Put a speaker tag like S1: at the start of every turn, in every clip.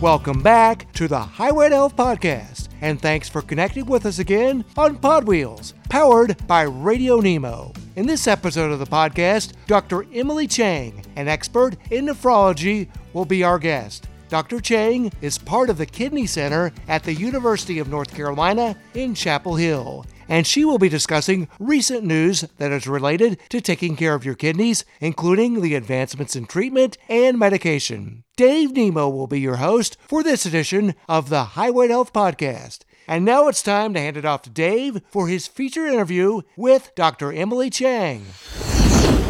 S1: Welcome back to the Highway to Health Podcast, and thanks for connecting with us again on Pod Wheels, powered by Radio Nemo. In this episode of the podcast, Dr. Emily Chang, an expert in nephrology, will be our guest. Dr. Chang is part of the Kidney Center at the University of North Carolina in Chapel Hill, and she will be discussing recent news that is related to taking care of your kidneys, including the advancements in treatment and medication. Dave Nemo will be your host for this edition of the Highway Health Podcast. And now it's time to hand it off to Dave for his feature interview with Dr. Emily Chang.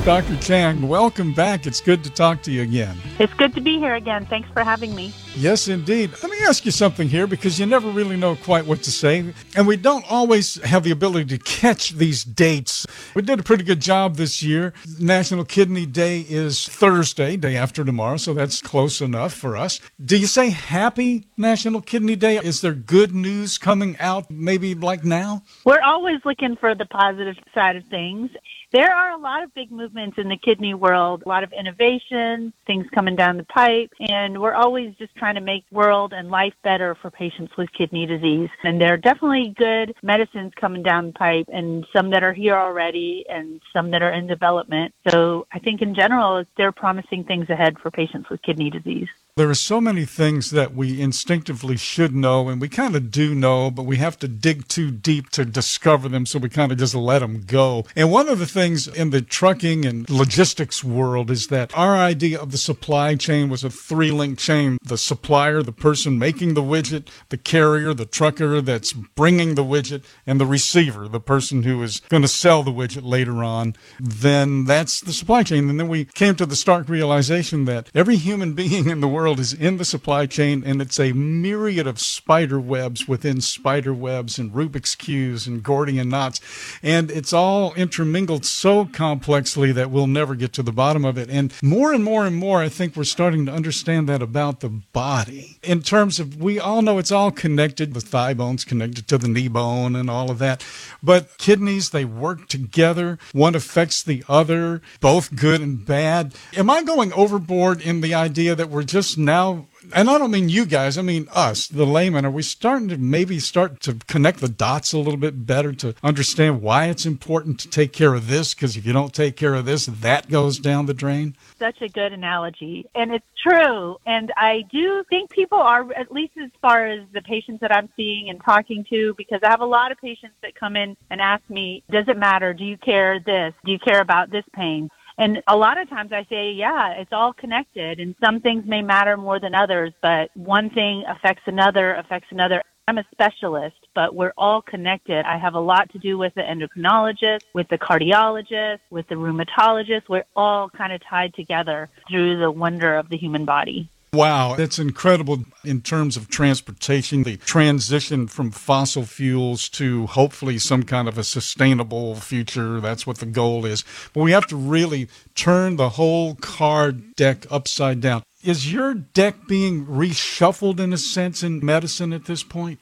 S2: Dr. Chang, welcome back. It's good to talk to you again.
S3: It's good to be here again. Thanks for having me.
S2: Yes, indeed. Let me ask you something here because you never really know quite what to say. And we don't always have the ability to catch these dates. We did a pretty good job this year. National Kidney Day is Thursday, day after tomorrow, so that's close enough for us. Do you say happy National Kidney Day? Is there good news coming out maybe like now?
S3: We're always looking for the positive side of things. There are a lot of big movements in the kidney world, a lot of innovation, things coming down the pipe, and we're always just trying to make world and life better for patients with kidney disease. And there are definitely good medicines coming down the pipe and some that are here already and some that are in development. So I think in general, they're promising things ahead for patients with kidney disease.
S2: There are so many things that we instinctively should know, and we kind of do know, but we have to dig too deep to discover them, so we kind of just let them go. And one of the things in the trucking and logistics world is that our idea of the supply chain was a three link chain the supplier, the person making the widget, the carrier, the trucker that's bringing the widget, and the receiver, the person who is going to sell the widget later on. Then that's the supply chain. And then we came to the stark realization that every human being in the world world is in the supply chain, and it's a myriad of spider webs within spider webs and Rubik's cubes and Gordian knots, and it's all intermingled so complexly that we'll never get to the bottom of it. And more and more and more, I think we're starting to understand that about the body. In terms of, we all know it's all connected. The thigh bone's connected to the knee bone and all of that, but kidneys they work together. One affects the other, both good and bad. Am I going overboard in the idea that we're just now and I don't mean you guys, I mean us, the layman. Are we starting to maybe start to connect the dots a little bit better to understand why it's important to take care of this? Because if you don't take care of this, that goes down the drain.
S3: Such a good analogy. And it's true. And I do think people are, at least as far as the patients that I'm seeing and talking to, because I have a lot of patients that come in and ask me, does it matter? Do you care this? Do you care about this pain? And a lot of times I say, yeah, it's all connected and some things may matter more than others, but one thing affects another, affects another. I'm a specialist, but we're all connected. I have a lot to do with the endocrinologist, with the cardiologist, with the rheumatologist. We're all kind of tied together through the wonder of the human body.
S2: Wow, that's incredible in terms of transportation, the transition from fossil fuels to hopefully some kind of a sustainable future. That's what the goal is. But we have to really turn the whole card deck upside down. Is your deck being reshuffled in a sense in medicine at this point?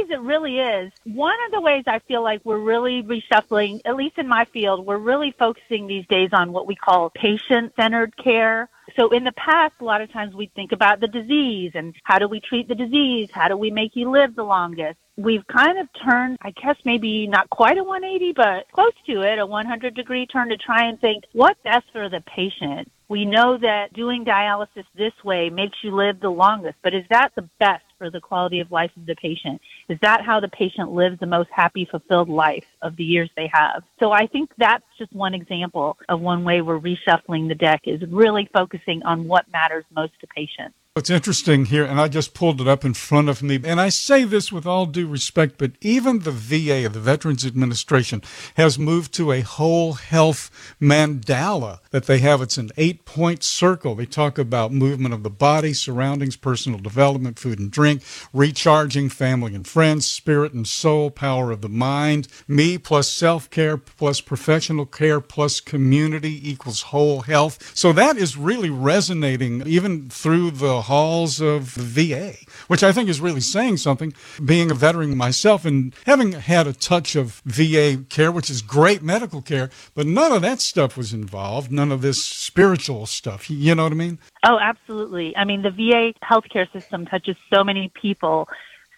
S3: Ways, it really is. One of the ways I feel like we're really reshuffling, at least in my field, we're really focusing these days on what we call patient centered care so in the past, a lot of times we think about the disease and how do we treat the disease? How do we make you live the longest? We've kind of turned, I guess maybe not quite a 180, but close to it, a 100 degree turn to try and think what's best for the patient. We know that doing dialysis this way makes you live the longest, but is that the best for the quality of life of the patient? Is that how the patient lives the most happy, fulfilled life of the years they have? So I think that's just one example of one way we're reshuffling the deck is really focusing on what matters most to patients.
S2: It's interesting here, and I just pulled it up in front of me. And I say this with all due respect, but even the VA, the Veterans Administration, has moved to a whole health mandala that they have. It's an eight point circle. They talk about movement of the body, surroundings, personal development, food and drink, recharging, family and friends, spirit and soul, power of the mind, me plus self care plus professional care plus community equals whole health. So that is really resonating even through the halls of VA, which I think is really saying something. Being a veteran myself and having had a touch of VA care, which is great medical care, but none of that stuff was involved, none of this spiritual stuff. You know what I mean?
S3: Oh, absolutely. I mean, the VA healthcare system touches so many people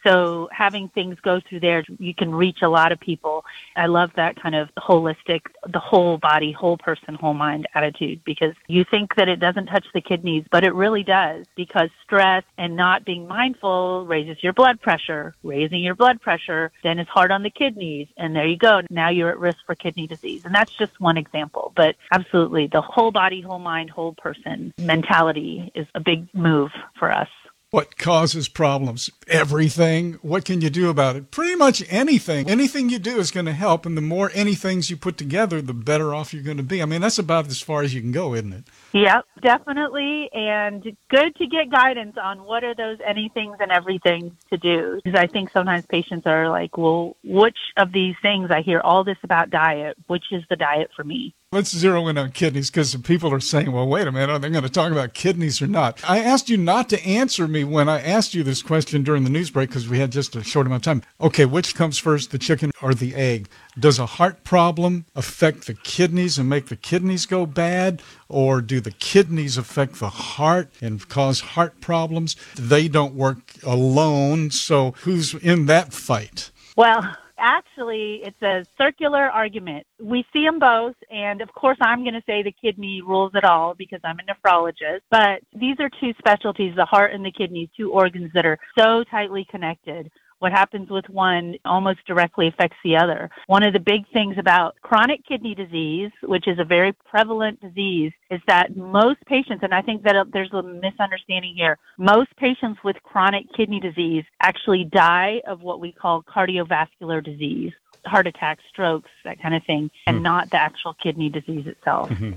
S3: so having things go through there, you can reach a lot of people. I love that kind of holistic, the whole body, whole person, whole mind attitude because you think that it doesn't touch the kidneys, but it really does because stress and not being mindful raises your blood pressure. Raising your blood pressure then is hard on the kidneys. And there you go. Now you're at risk for kidney disease. And that's just one example. But absolutely, the whole body, whole mind, whole person mentality is a big move for us.
S2: What causes problems? Everything. What can you do about it? Pretty much anything. Anything you do is going to help. And the more anythings you put together, the better off you're going to be. I mean, that's about as far as you can go, isn't it?
S3: Yep, definitely. And good to get guidance on what are those anythings and everything to do. Because I think sometimes patients are like, well, which of these things I hear all this about diet, which is the diet for me?
S2: Let's zero in on kidneys because people are saying, well, wait a minute, are they going to talk about kidneys or not? I asked you not to answer me when I asked you this question during the news break because we had just a short amount of time. Okay, which comes first, the chicken or the egg? Does a heart problem affect the kidneys and make the kidneys go bad? Or do the kidneys affect the heart and cause heart problems? They don't work alone. So who's in that fight?
S3: Well, actually, it's a circular argument. We see them both, and of course, I'm going to say the kidney rules it all because I'm a nephrologist. But these are two specialties, the heart and the kidneys, two organs that are so tightly connected what happens with one almost directly affects the other. One of the big things about chronic kidney disease, which is a very prevalent disease, is that most patients, and I think that there's a misunderstanding here, most patients with chronic kidney disease actually die of what we call cardiovascular disease, heart attacks, strokes, that kind of thing, and mm. not the actual kidney disease itself.
S2: Mm-hmm.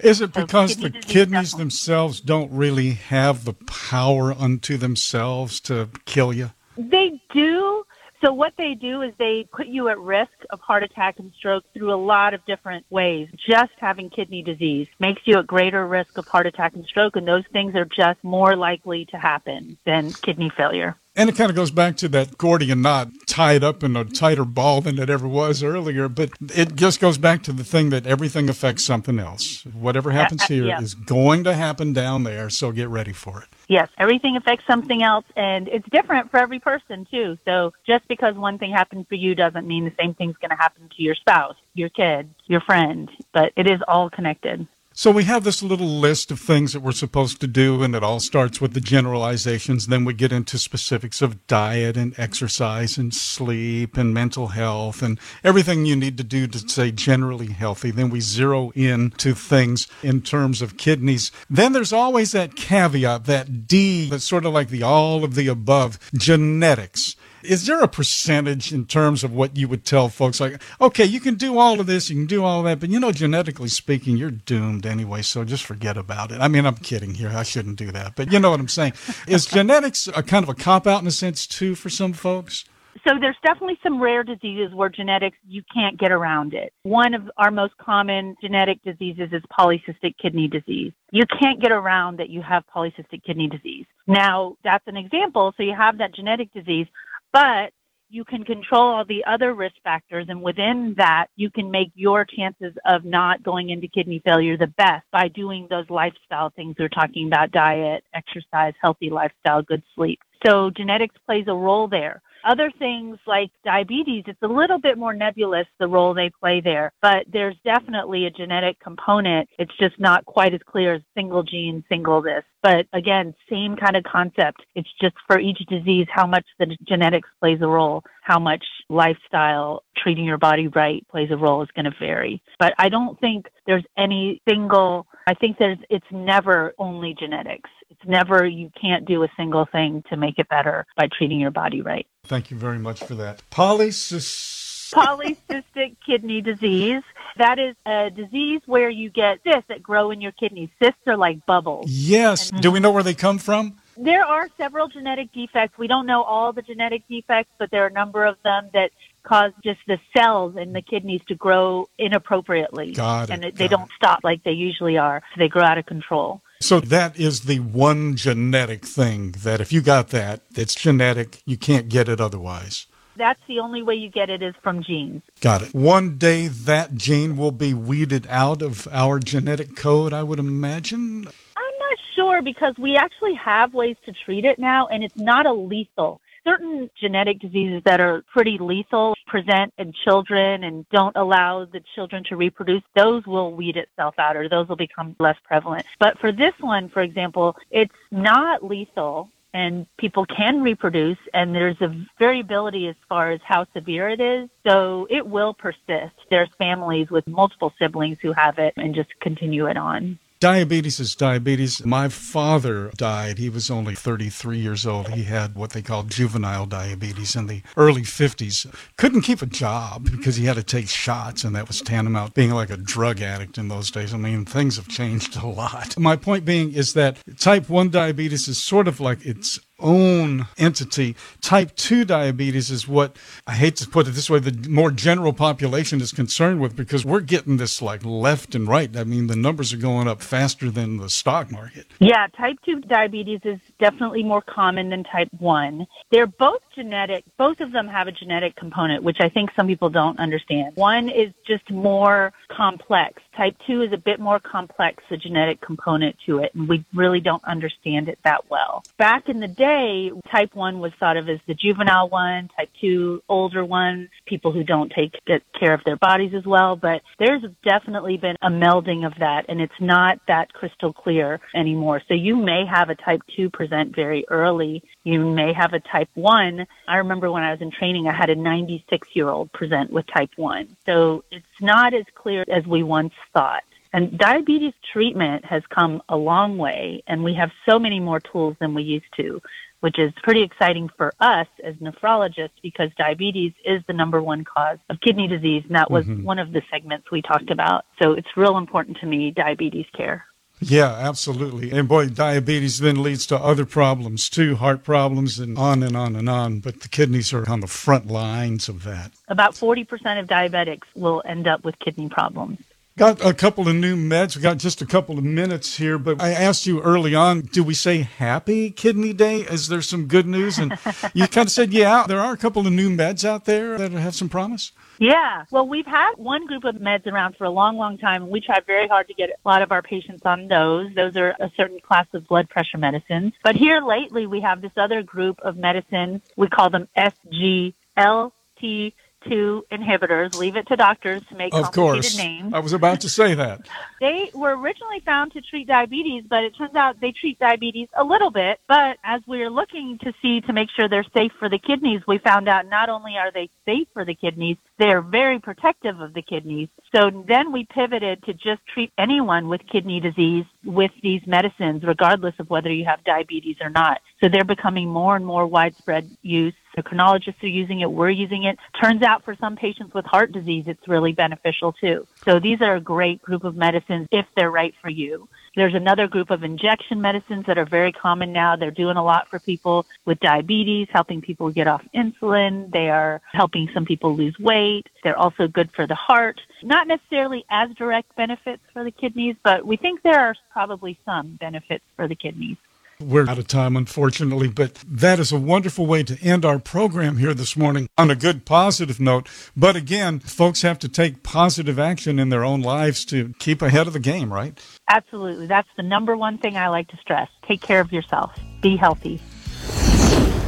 S2: Is it because so the kidneys themselves don't really have the power unto themselves to kill you?
S3: They do. So what they do is they put you at risk of heart attack and stroke through a lot of different ways. Just having kidney disease makes you at greater risk of heart attack and stroke, and those things are just more likely to happen than kidney failure.
S2: And it kind of goes back to that Gordian knot tied up in a tighter ball than it ever was earlier. But it just goes back to the thing that everything affects something else. Whatever happens uh, uh, here yeah. is going to happen down there. So get ready for it.
S3: Yes, everything affects something else, and it's different for every person too. So just because one thing happened for you doesn't mean the same thing's going to happen to your spouse, your kid, your friend. But it is all connected.
S2: So we have this little list of things that we're supposed to do, and it all starts with the generalizations. Then we get into specifics of diet and exercise and sleep and mental health and everything you need to do to stay generally healthy. Then we zero in to things in terms of kidneys. Then there's always that caveat, that D that's sort of like the all of the above, genetics. Is there a percentage in terms of what you would tell folks like, okay, you can do all of this, you can do all of that, but you know, genetically speaking, you're doomed anyway, so just forget about it. I mean, I'm kidding here. I shouldn't do that, but you know what I'm saying. Is genetics a kind of a cop out in a sense too for some folks?
S3: So there's definitely some rare diseases where genetics, you can't get around it. One of our most common genetic diseases is polycystic kidney disease. You can't get around that you have polycystic kidney disease. Now, that's an example. So you have that genetic disease, but you can control all the other risk factors and within that you can make your chances of not going into kidney failure the best by doing those lifestyle things we're talking about diet exercise healthy lifestyle good sleep. So genetics plays a role there other things like diabetes, it's a little bit more nebulous the role they play there, but there's definitely a genetic component. It's just not quite as clear as single gene, single this. But again, same kind of concept. It's just for each disease how much the genetics plays a role, how much lifestyle, treating your body right plays a role is going to vary. But I don't think there's any single, I think there's, it's never only genetics. It's never, you can't do a single thing to make it better by treating your body right.
S2: Thank you very much for that. Polycystic.
S3: Polycystic kidney disease. That is a disease where you get cysts that grow in your kidneys. Cysts are like bubbles.
S2: Yes. And, Do we know where they come from?
S3: There are several genetic defects. We don't know all the genetic defects, but there are a number of them that cause just the cells in the kidneys to grow inappropriately.
S2: Got it,
S3: and they don't
S2: it.
S3: stop like they usually are. So they grow out of control.
S2: So that is the one genetic thing that if you got that, it's genetic. You can't get it otherwise.
S3: That's the only way you get it is from genes.
S2: Got it. One day that gene will be weeded out of our genetic code, I would imagine.
S3: I'm not sure because we actually have ways to treat it now, and it's not a lethal. Certain genetic diseases that are pretty lethal present in children and don't allow the children to reproduce, those will weed itself out or those will become less prevalent. But for this one, for example, it's not lethal and people can reproduce and there's a variability as far as how severe it is. So it will persist. There's families with multiple siblings who have it and just continue it on.
S2: Diabetes is diabetes. My father died. He was only 33 years old. He had what they called juvenile diabetes in the early 50s. Couldn't keep a job because he had to take shots, and that was tantamount being like a drug addict in those days. I mean, things have changed a lot. My point being is that type 1 diabetes is sort of like its own entity. Type 2 diabetes is what I hate to put it this way, the more general population is concerned with because we're getting this like left and right. I mean, the numbers are going up faster than the stock market.
S3: Yeah, type 2 diabetes is definitely more common than type 1. They're both genetic. Both of them have a genetic component, which I think some people don't understand. One is just more complex. Type 2 is a bit more complex, the genetic component to it, and we really don't understand it that well. Back in the day, type 1 was thought of as the juvenile one, type 2, older one, people who don't take care of their bodies as well, but there's definitely been a melding of that, and it's not that crystal clear anymore. So you may have a type 2 present very early. You may have a type 1. I remember when I was in training, I had a 96 year old present with type 1. So it's not as clear as we once thought. And diabetes treatment has come a long way, and we have so many more tools than we used to, which is pretty exciting for us as nephrologists because diabetes is the number one cause of kidney disease, and that was mm-hmm. one of the segments we talked about. So it's real important to me, diabetes care.
S2: Yeah, absolutely. And boy, diabetes then leads to other problems too, heart problems and on and on and on. But the kidneys are on the front lines of that.
S3: About 40% of diabetics will end up with kidney problems.
S2: Got a couple of new meds. We got just a couple of minutes here, but I asked you early on, do we say happy kidney day? Is there some good news? And you kind of said, yeah, there are a couple of new meds out there that have some promise.
S3: Yeah. Well, we've had one group of meds around for a long, long time, and we tried very hard to get a lot of our patients on those. Those are a certain class of blood pressure medicines. But here lately, we have this other group of medicines. We call them SGLT two inhibitors. Leave it to doctors to make
S2: of
S3: complicated
S2: course.
S3: names.
S2: I was about to say that.
S3: they were originally found to treat diabetes, but it turns out they treat diabetes a little bit. But as we are looking to see to make sure they're safe for the kidneys, we found out not only are they safe for the kidneys, they are very protective of the kidneys. So then we pivoted to just treat anyone with kidney disease with these medicines, regardless of whether you have diabetes or not. So they're becoming more and more widespread use endocrinologists are using it. We're using it. Turns out for some patients with heart disease, it's really beneficial too. So these are a great group of medicines if they're right for you. There's another group of injection medicines that are very common now. They're doing a lot for people with diabetes, helping people get off insulin. They are helping some people lose weight. They're also good for the heart. Not necessarily as direct benefits for the kidneys, but we think there are probably some benefits for the kidneys.
S2: We're out of time, unfortunately, but that is a wonderful way to end our program here this morning on a good positive note. But again, folks have to take positive action in their own lives to keep ahead of the game, right?
S3: Absolutely. That's the number one thing I like to stress. Take care of yourself, be healthy.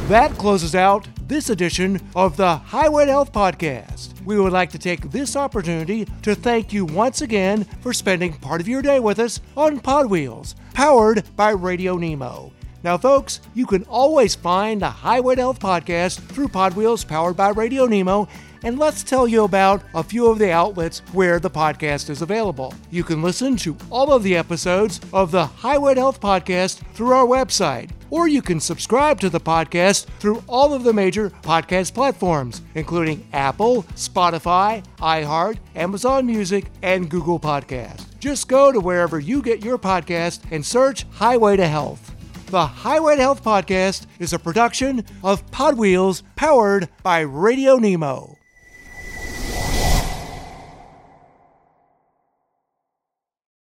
S1: That closes out this edition of the Highway to Health Podcast. We would like to take this opportunity to thank you once again for spending part of your day with us on Pod Wheels, powered by Radio Nemo. Now, folks, you can always find the Highway to Health Podcast through Pod Wheels, powered by Radio Nemo and let's tell you about a few of the outlets where the podcast is available. You can listen to all of the episodes of the Highway to Health podcast through our website, or you can subscribe to the podcast through all of the major podcast platforms, including Apple, Spotify, iHeart, Amazon Music, and Google Podcast. Just go to wherever you get your podcast and search Highway to Health. The Highway to Health podcast is a production of Pod Wheels powered by Radio Nemo.